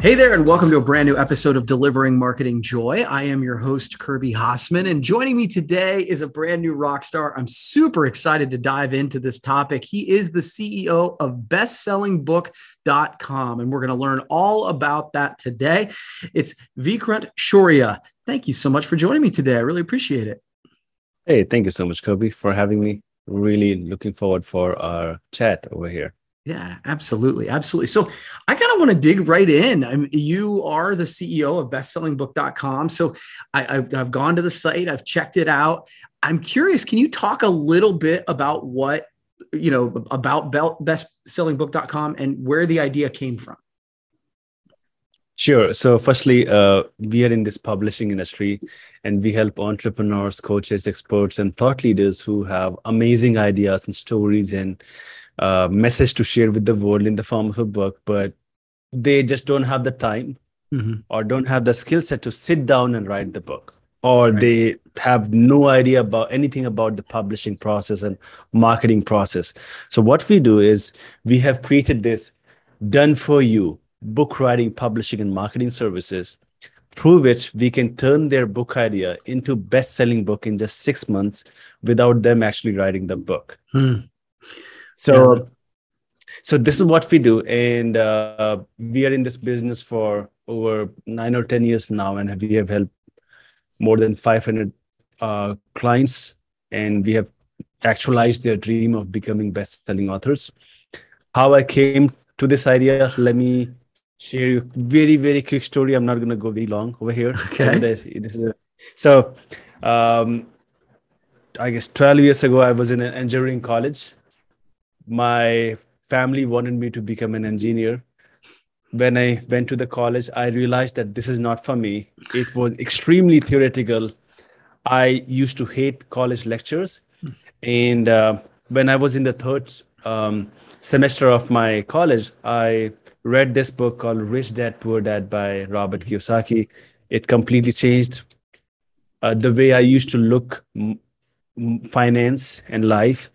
Hey there, and welcome to a brand new episode of Delivering Marketing Joy. I am your host, Kirby Hasseman, and joining me today is a brand new rock star. I'm super excited to dive into this topic. He is the CEO of bestsellingbook.com, and we're going to learn all about that today. It's Vikrant Shaurya. Thank you so much for joining me today. I really appreciate it. Hey, thank you so much, Kirby, for having me. Really looking forward for our chat over here. Yeah, absolutely. Absolutely. So I kind of want to dig right in. I mean, you are the CEO of bestsellingbook.com. So I, I've, I've gone to the site, I've checked it out. I'm curious, can you talk a little bit about what, you know, about bestsellingbook.com and where the idea came from? Sure. So, firstly, uh, we are in this publishing industry and we help entrepreneurs, coaches, experts, and thought leaders who have amazing ideas and stories and uh, message to share with the world in the form of a book, but they just don't have the time mm-hmm. or don't have the skill set to sit down and write the book or right. they have no idea about anything about the publishing process and marketing process so what we do is we have created this done for you book writing publishing and marketing services through which we can turn their book idea into best selling book in just 6 months without them actually writing the book hmm. So, yeah. so this is what we do, and uh, we are in this business for over nine or ten years now, and we have helped more than 500 uh, clients, and we have actualized their dream of becoming best-selling authors. How I came to this idea, let me share you very very quick story. I'm not going to go very long over here. Okay. This, this is a, so. Um, I guess 12 years ago, I was in an engineering college my family wanted me to become an engineer. When i went to the college i realized that this is not for me. It was extremely theoretical. I used to hate college lectures. And uh, when i was in the third um, semester of my college i read this book called rich dad poor dad by robert kiyosaki. It completely changed uh, the way i used to look m- finance and life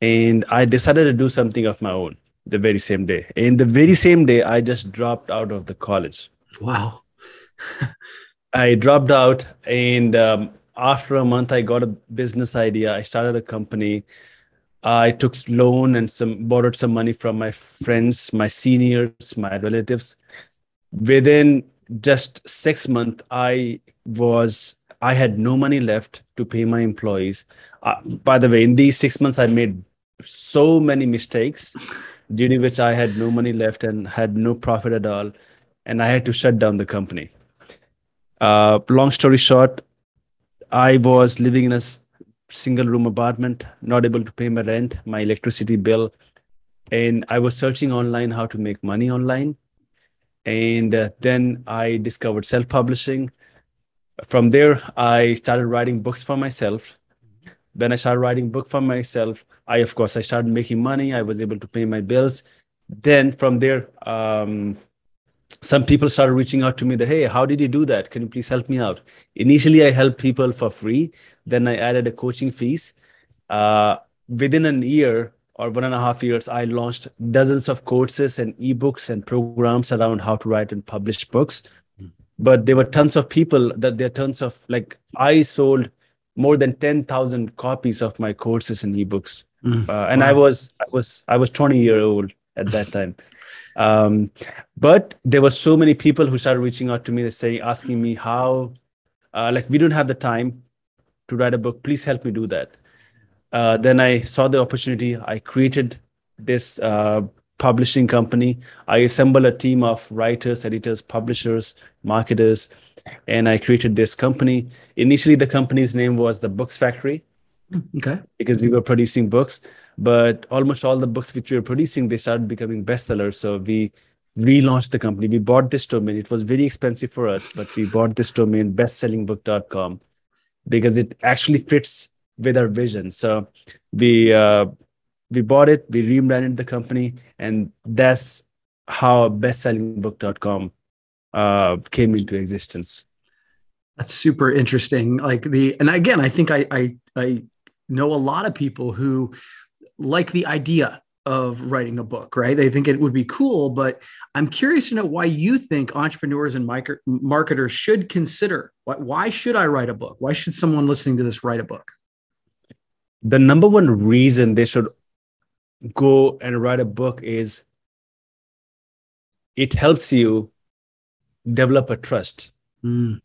and I decided to do something of my own the very same day. And the very same day, I just dropped out of the college. Wow. I dropped out, and um, after a month, I got a business idea. I started a company. I took loan and some borrowed some money from my friends, my seniors, my relatives. Within just six months, I was I had no money left to pay my employees. Uh, by the way, in these six months, I made so many mistakes, during which I had no money left and had no profit at all, and I had to shut down the company. Uh, long story short, I was living in a single room apartment, not able to pay my rent, my electricity bill, and I was searching online how to make money online. And uh, then I discovered self publishing from there i started writing books for myself when i started writing book for myself. I of course i started making money. I was able to pay my bills. Then from there um, some people started reaching out to me that hey how did you do that? Can you please help me out? Initially i helped people for free. Then i added a coaching fees. Uh, within a year or one and a half years i launched dozens of courses and ebooks and programs around how to write and publish books. But there were tons of people that there are tons of like i sold more than 10000 copies of my courses and ebooks. Mm, uh, and wow. i was i was i was 20 year old at that time. Um, but there were so many people who started reaching out to me saying asking me how uh, like we don't have the time to write a book. Please help me do that. Uh, then i saw the opportunity. I created this uh, publishing company. I assembled a team of writers, editors, publishers, marketers, and I created this company. Initially, the company's name was the Books Factory. Okay. Because we were producing books, but almost all the books which we were producing, they started becoming bestsellers. So we relaunched the company. We bought this domain. It was very expensive for us, but we bought this domain, bestsellingbook.com, because it actually fits with our vision. So we uh, we bought it, we rebranded the company, and that's how bestsellingbook.com uh, came into existence. That's super interesting. Like the, and again, I think I, I, I know a lot of people who like the idea of writing a book, right? They think it would be cool, but I'm curious to know why you think entrepreneurs and marketers should consider why should I write a book? Why should someone listening to this write a book? The number one reason they should go and write a book is it helps you develop a trust. Mm.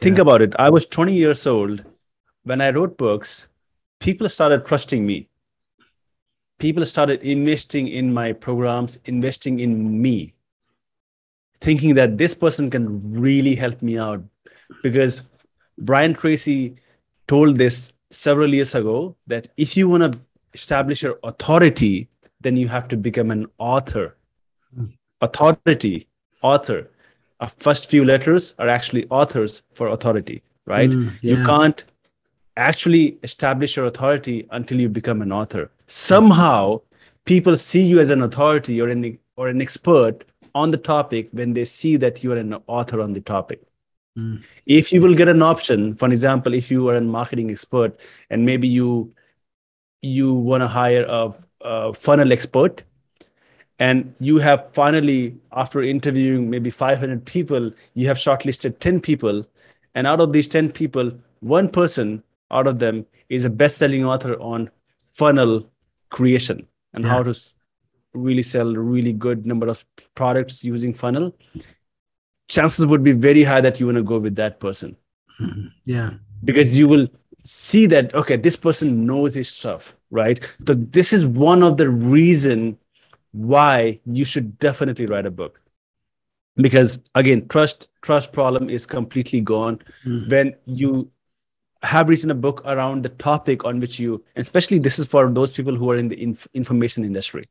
Think yeah. about it. I was 20 years old when I wrote books. People started trusting me people started investing in my programs, investing in me, thinking that this person can really help me out. Because Brian Tracy told this several years ago that if you want to establish your authority, then you have to become an author. Mm. Authority, author. Our first few letters are actually authors for authority, right? Mm, yeah. You can't actually establish your authority until you become an author. Somehow, people see you as an authority or an or an expert on the topic when they see that you are an author on the topic. Mm. If you will get an option, for example, if you are a marketing expert and maybe you you want to hire a, a funnel expert, and you have finally, after interviewing maybe 500 people, you have shortlisted 10 people, and out of these 10 people, one person out of them is a best-selling author on funnel creation and yeah. how to really sell a really good number of products using funnel chances would be very high that you want to go with that person mm-hmm. yeah because you will see that okay this person knows his stuff right? So this is one of the reason why you should definitely write a book. Because again trust trust problem is completely gone. Mm. when you have written a book around the topic on which you especially this is for those people who are in the inf- information industry.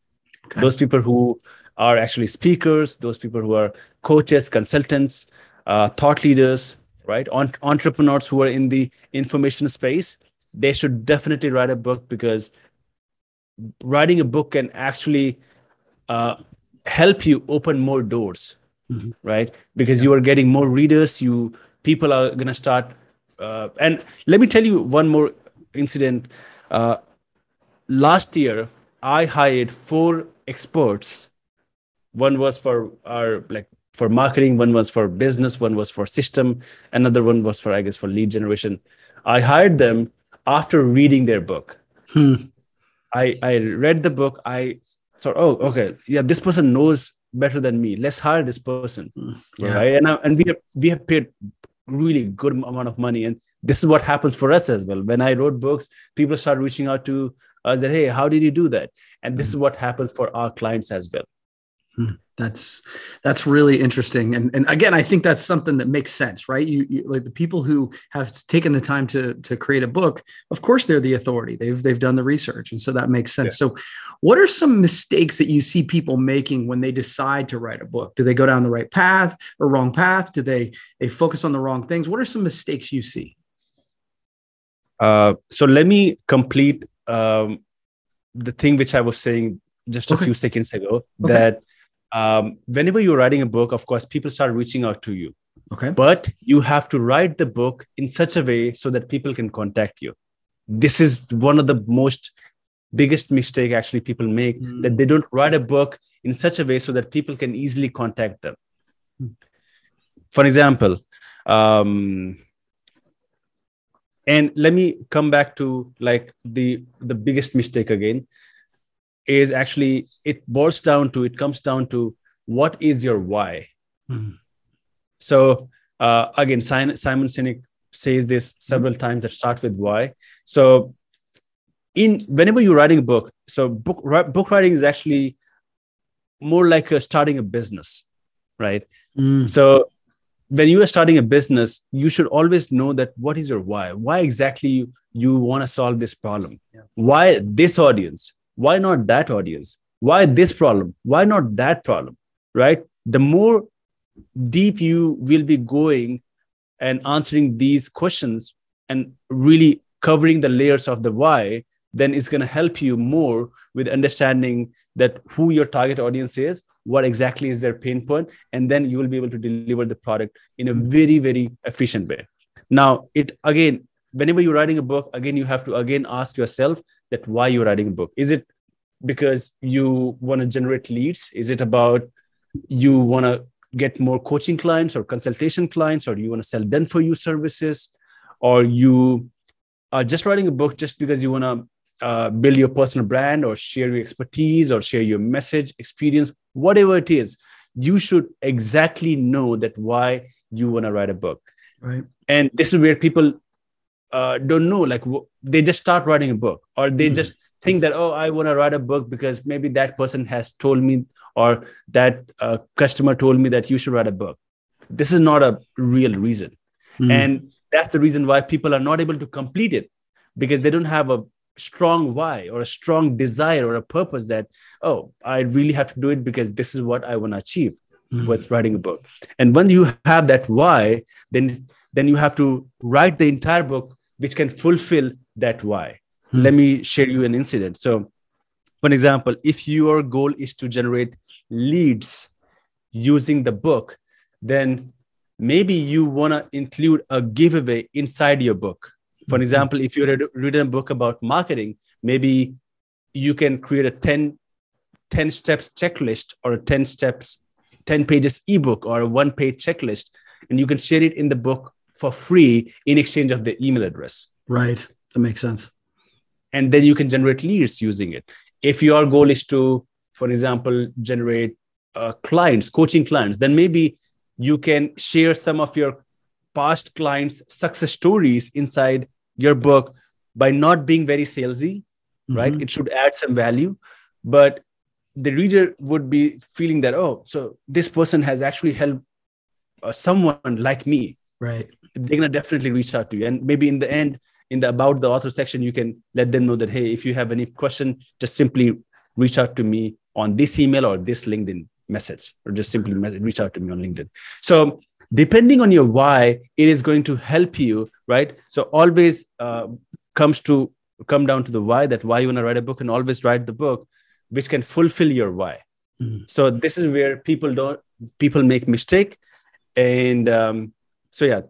Okay. those people who are actually speakers those people who are coaches consultants uh, thought leaders right? On- entrepreneurs who are in the information space they should definitely write a book because writing a book can actually uh, help you open more doors mm-hmm. right because yeah. you are getting more readers you people are going to start uh, and let me tell you one more incident. Uh, last year, I hired four experts. One was for our like for marketing, one was for business, one was for system, another one was for I guess for lead generation. I hired them after reading their book. Hmm. I I read the book. I thought, oh, okay, yeah, this person knows better than me. Let's hire this person, hmm. yeah. right? And I, and we have we have paid really good amount of money and this is what happens for us as well when i wrote books people start reaching out to us that hey how did you do that and this mm-hmm. is what happens for our clients as well Hmm. That's that's really interesting, and and again, I think that's something that makes sense, right? You, you, like the people who have taken the time to to create a book. Of course, they're the authority. They've they've done the research, and so that makes sense. Yeah. So, what are some mistakes that you see people making when they decide to write a book? Do they go down the right path or wrong path? Do they they focus on the wrong things? What are some mistakes you see? Uh, so let me complete um, the thing which I was saying just a okay. few seconds ago. Okay. That um, whenever you're writing a book, of course, people start reaching out to you. Okay. But you have to write the book in such a way so that people can contact you. This is one of the most biggest mistake actually people make mm. that they don't write a book in such a way so that people can easily contact them. Mm. For example, um, and let me come back to like the the biggest mistake again is actually it boils down to it comes down to what is your why mm-hmm. so uh, again simon, sinek says this several mm-hmm. times that start with why so in whenever you're writing a book so book book writing is actually more like a, starting a business right mm. so when you are starting a business you should always know that what is your why why exactly you, you want to solve this problem yeah. why this audience why not that audience? Why this problem? Why not that problem? Right? The more deep you will be going and answering these questions and really covering the layers of the why then it's going to help you more with understanding that who your target audience is what exactly is their pain point and then you will be able to deliver the product in a very very efficient way. Now it again whenever you're writing a book again you have to again ask yourself that why you're writing a book? Is it because you want to generate leads? Is it about you want to get more coaching clients or consultation clients or you want to sell done for you services? Or you are just writing a book just because you want to uh, build your personal brand or share your expertise or share your message experience whatever it is you should exactly know that why you want to write a book. Right. And this is where people uh, don't know like w- they just start writing a book or they mm. just think that oh i want to write a book because maybe that person has told me or that uh, customer told me that you should write a book this is not a real reason mm. and that's the reason why people are not able to complete it because they don't have a strong why or a strong desire or a purpose that oh i really have to do it because this is what i want to achieve mm. with writing a book and when you have that why then then you have to write the entire book which can fulfill that why mm. let me share you an incident so for example if your goal is to generate leads using the book then maybe you want to include a giveaway inside your book for mm-hmm. example, if you had written a book about marketing, maybe you can create a 10, 10 steps checklist or a 10 steps, 10 pages ebook or a one page checklist, and you can share it in the book for free in exchange of the email address. Right. That makes sense. And then you can generate leads using it. If your goal is to, for example, generate uh, clients, coaching clients, then maybe you can share some of your past clients' success stories inside your book by not being very salesy, mm-hmm. right? It should add some value, but the reader would be feeling that oh, so this person has actually helped uh, someone like me, right? They're gonna definitely reach out to you, and maybe in the end, in the about the author section, you can let them know that hey, if you have any question, just simply reach out to me on this email or this LinkedIn message, or just simply reach out to me on LinkedIn. So depending on your why it is going to help you right so always uh, comes to come down to the why that why you want to write a book and always write the book which can fulfill your why mm-hmm. so this is where people don't people make mistake and um, so yeah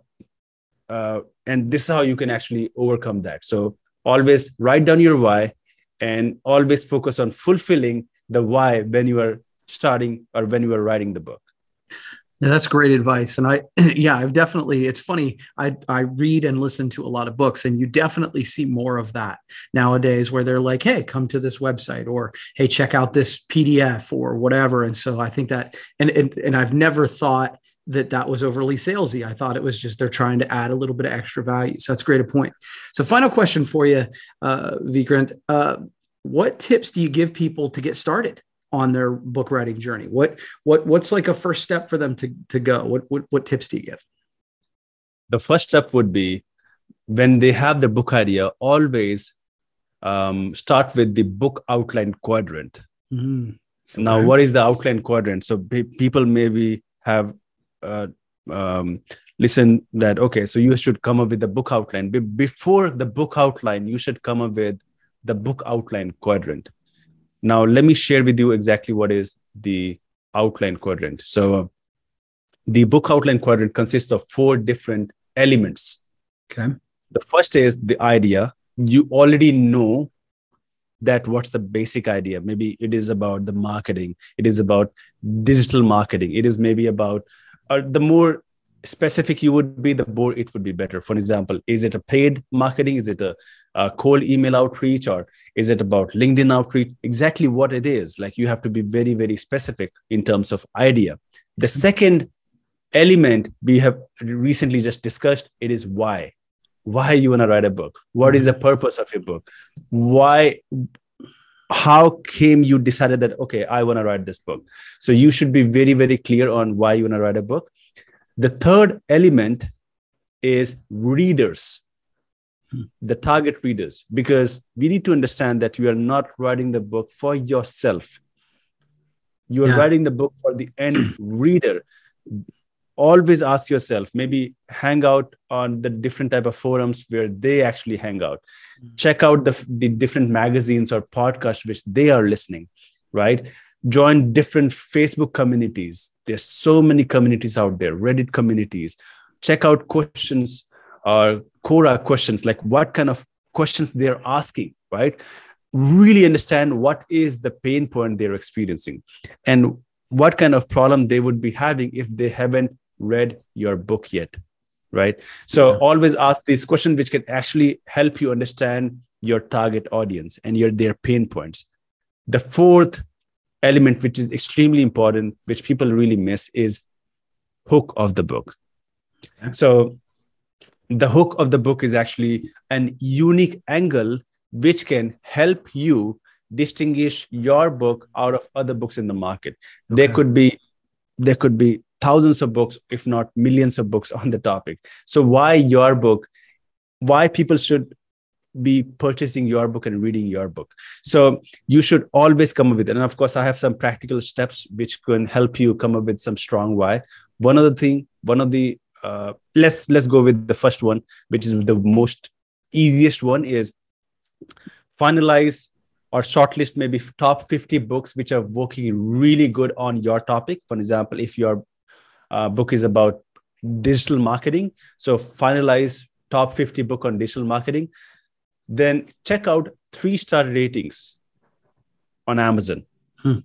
uh, and this is how you can actually overcome that so always write down your why and always focus on fulfilling the why when you are starting or when you are writing the book yeah, that's great advice. And I, yeah, I've definitely, it's funny. I, I read and listen to a lot of books, and you definitely see more of that nowadays where they're like, hey, come to this website or hey, check out this PDF or whatever. And so I think that, and, and, and I've never thought that that was overly salesy. I thought it was just they're trying to add a little bit of extra value. So that's a great a point. So, final question for you, uh, Vikrant. Uh, what tips do you give people to get started? on their book writing journey? What what what's like a first step for them to to go? What what what tips do you give? The first step would be when they have the book idea, always um, start with the book outline quadrant. Mm-hmm. Okay. Now, what is the outline quadrant? So people maybe have uh, um, listen that okay, so you should come up with the book outline. Be- before the book outline, you should come up with the book outline quadrant. Now, let me share with you exactly what is the outline quadrant. So, the book outline quadrant consists of four different elements. Okay. The first is the idea. You already know that what's the basic idea. Maybe it is about the marketing, it is about digital marketing, it is maybe about uh, the more specific you would be, the more it would be better. For example, is it a paid marketing? Is it a, a, cold email outreach or is it about LinkedIn outreach? Exactly what it is. Like you have to be very, very specific in terms of idea. The second element we have recently just discussed it is why. Why you want to write a book? What is the purpose of your book? Why how came you decided that okay i want to write this book so you should be very very clear on why you want to write a book the third element is readers, hmm. the target readers, because we need to understand that you are not writing the book for yourself. You are yeah. writing the book for the end reader. Always ask yourself, maybe hang out on the different type of forums where they actually hang out. Hmm. Check out the, the different magazines or podcasts which they are listening, right? join different facebook communities there's so many communities out there reddit communities check out questions or quora questions like what kind of questions they're asking right really understand what is the pain point they're experiencing and what kind of problem they would be having if they haven't read your book yet right so yeah. always ask these questions which can actually help you understand your target audience and your their pain points the fourth element which is extremely important which people really miss is hook of the book yeah. so the hook of the book is actually an unique angle which can help you distinguish your book out of other books in the market okay. there could be there could be thousands of books if not millions of books on the topic. So why your book why people should be purchasing your book and reading your book. So you should always come up with it and of course i have some practical steps which can help you come up with some strong why. One other thing one of the uh, let's let's go with the first one which is the most easiest one is finalize or shortlist maybe top 50 books which are working really good on your topic. For example if your uh, book is about digital marketing. So finalize top 50 book on digital marketing. Then check out three star ratings on amazon hmm.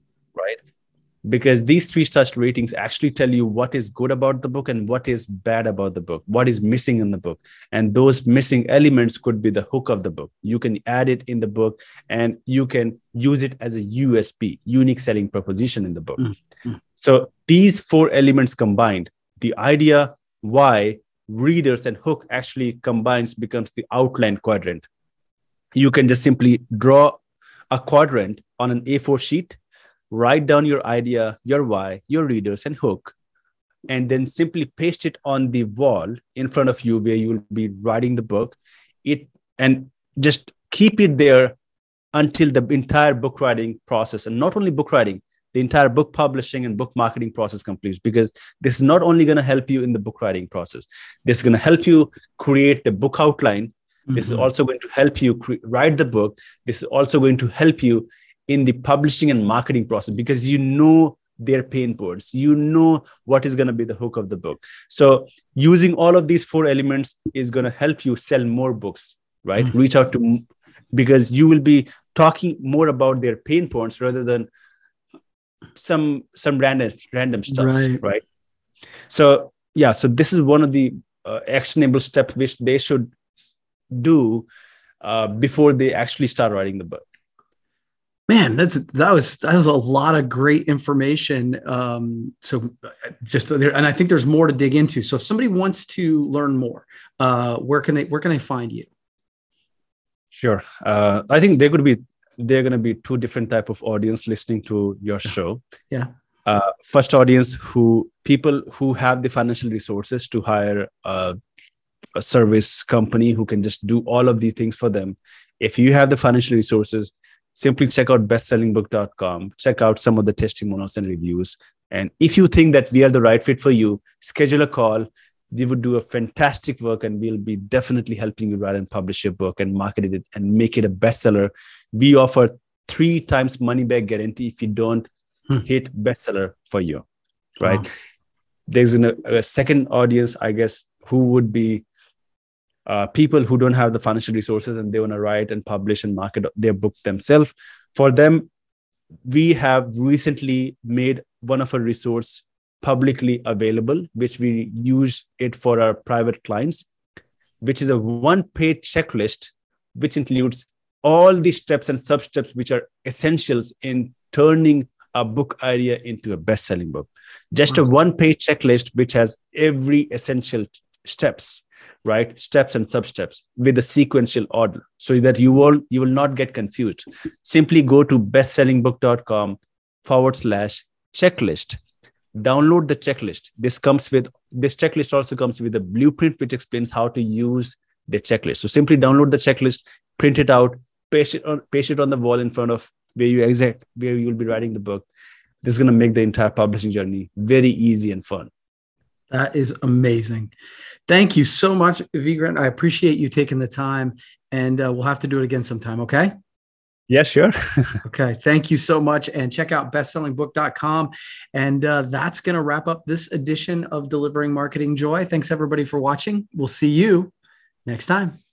because these three star ratings actually tell you what is good about the book and what is bad about the book what is missing in the book. And those missing elements could be the hook of the book. You can add it in the book and you can use it as a usp unique selling proposition in the book. Mm-hmm. So these four elements combined the idea why readers and hook actually combines becomes the outline quadrant you can just simply draw a quadrant on an a4 sheet write down your idea, your why, your readers, and hook, and then simply paste it on the wall in front of you where you will be writing the book. It and just keep it there until the entire book writing process, and not only book writing, the entire book publishing and book marketing process completes because this is not only going to help you in the book writing process this is going to help you create the book outline mm-hmm. this is mm-hmm. also going to help you cre- write the book this is also going to help you in the publishing and marketing process because you know their pain points you know what is going to be the hook of the book so using all of these four elements is going to help you sell more books right mm-hmm. reach out to because you will be talking more about their pain points rather than some some random random stuff right. right? So yeah so this is one of the uh, actionable steps which they should do uh, before they actually start writing the book. Man that's that was that was a lot of great information. Um, so just there and i think there's more to dig into. So if somebody wants to learn more uh, where can they where can they find you? Sure. Uh, i think there could be there are going to be two different type of audience listening to your show yeah uh, first audience who people who have the financial resources to hire a, a service company who can just do all of these things for them if you have the financial resources simply check out bestsellingbook.com, check out some of the testimonials and reviews. And if you think that we are the right fit for you, schedule a call. We would do a fantastic work and we'll be definitely helping you write and publish your book and market it and make it a bestseller. We offer three times money back guarantee if you don't hmm. hit bestseller for you, right? Wow. There's an, a second audience, I guess, who would be uh, people who don't have the financial resources and they want to write and publish and market their book themselves for them we have recently made one of our resource publicly available which we use it for our private clients which is a one page checklist which includes all the steps and sub steps which are essentials in turning a book idea into a best selling book. Just a mm-hmm. one page checklist which has every essential steps right? Steps and sub steps with a sequential order so that you will you will not get confused. Simply go to bestsellingbook.com forward slash checklist download the checklist this comes with this checklist also comes with a blueprint which explains how to use the checklist so simply download the checklist print it out paste it on paste it on the wall in front of where you exact where you'll be writing the book this is going to make the entire publishing journey very easy and fun that is amazing. Thank you so much, Vikrant. I appreciate you taking the time, and uh, we'll have to do it again sometime. Okay. Yeah, sure. okay. Thank you so much. And check out bestsellingbook.com. And uh, that's going to wrap up this edition of Delivering Marketing Joy. Thanks, everybody, for watching. We'll see you next time.